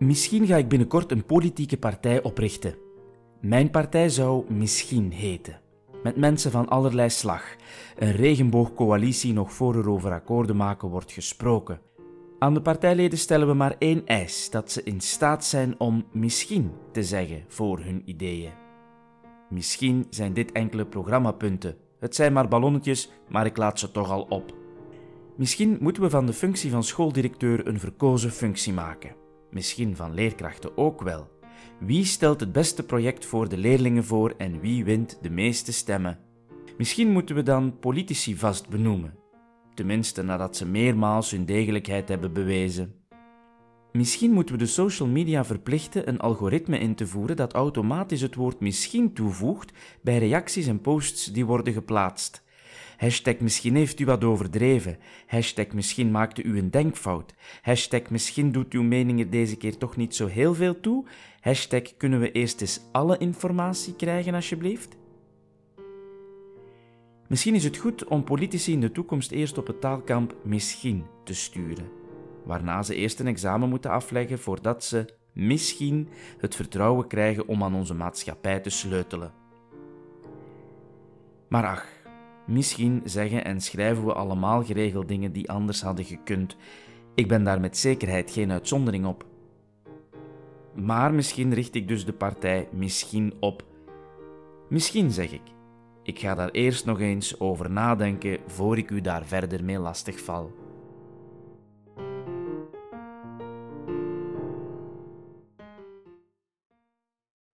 Misschien ga ik binnenkort een politieke partij oprichten. Mijn partij zou Misschien heten. Met mensen van allerlei slag. Een regenboogcoalitie nog voor er over akkoorden maken wordt gesproken. Aan de partijleden stellen we maar één eis: dat ze in staat zijn om misschien te zeggen voor hun ideeën. Misschien zijn dit enkele programmapunten. Het zijn maar ballonnetjes, maar ik laat ze toch al op. Misschien moeten we van de functie van schooldirecteur een verkozen functie maken. Misschien van leerkrachten ook wel. Wie stelt het beste project voor de leerlingen voor en wie wint de meeste stemmen? Misschien moeten we dan politici vast benoemen. Tenminste nadat ze meermaals hun degelijkheid hebben bewezen. Misschien moeten we de social media verplichten een algoritme in te voeren dat automatisch het woord misschien toevoegt bij reacties en posts die worden geplaatst. Hashtag misschien heeft u wat overdreven. Hashtag misschien maakte u een denkfout. Hashtag misschien doet uw mening er deze keer toch niet zo heel veel toe. Hashtag kunnen we eerst eens alle informatie krijgen alsjeblieft? Misschien is het goed om politici in de toekomst eerst op het taalkamp misschien te sturen, waarna ze eerst een examen moeten afleggen voordat ze misschien het vertrouwen krijgen om aan onze maatschappij te sleutelen. Maar ach, misschien zeggen en schrijven we allemaal geregeld dingen die anders hadden gekund. Ik ben daar met zekerheid geen uitzondering op. Maar misschien richt ik dus de partij misschien op. Misschien zeg ik. Ik ga daar eerst nog eens over nadenken voor ik u daar verder mee lastig val.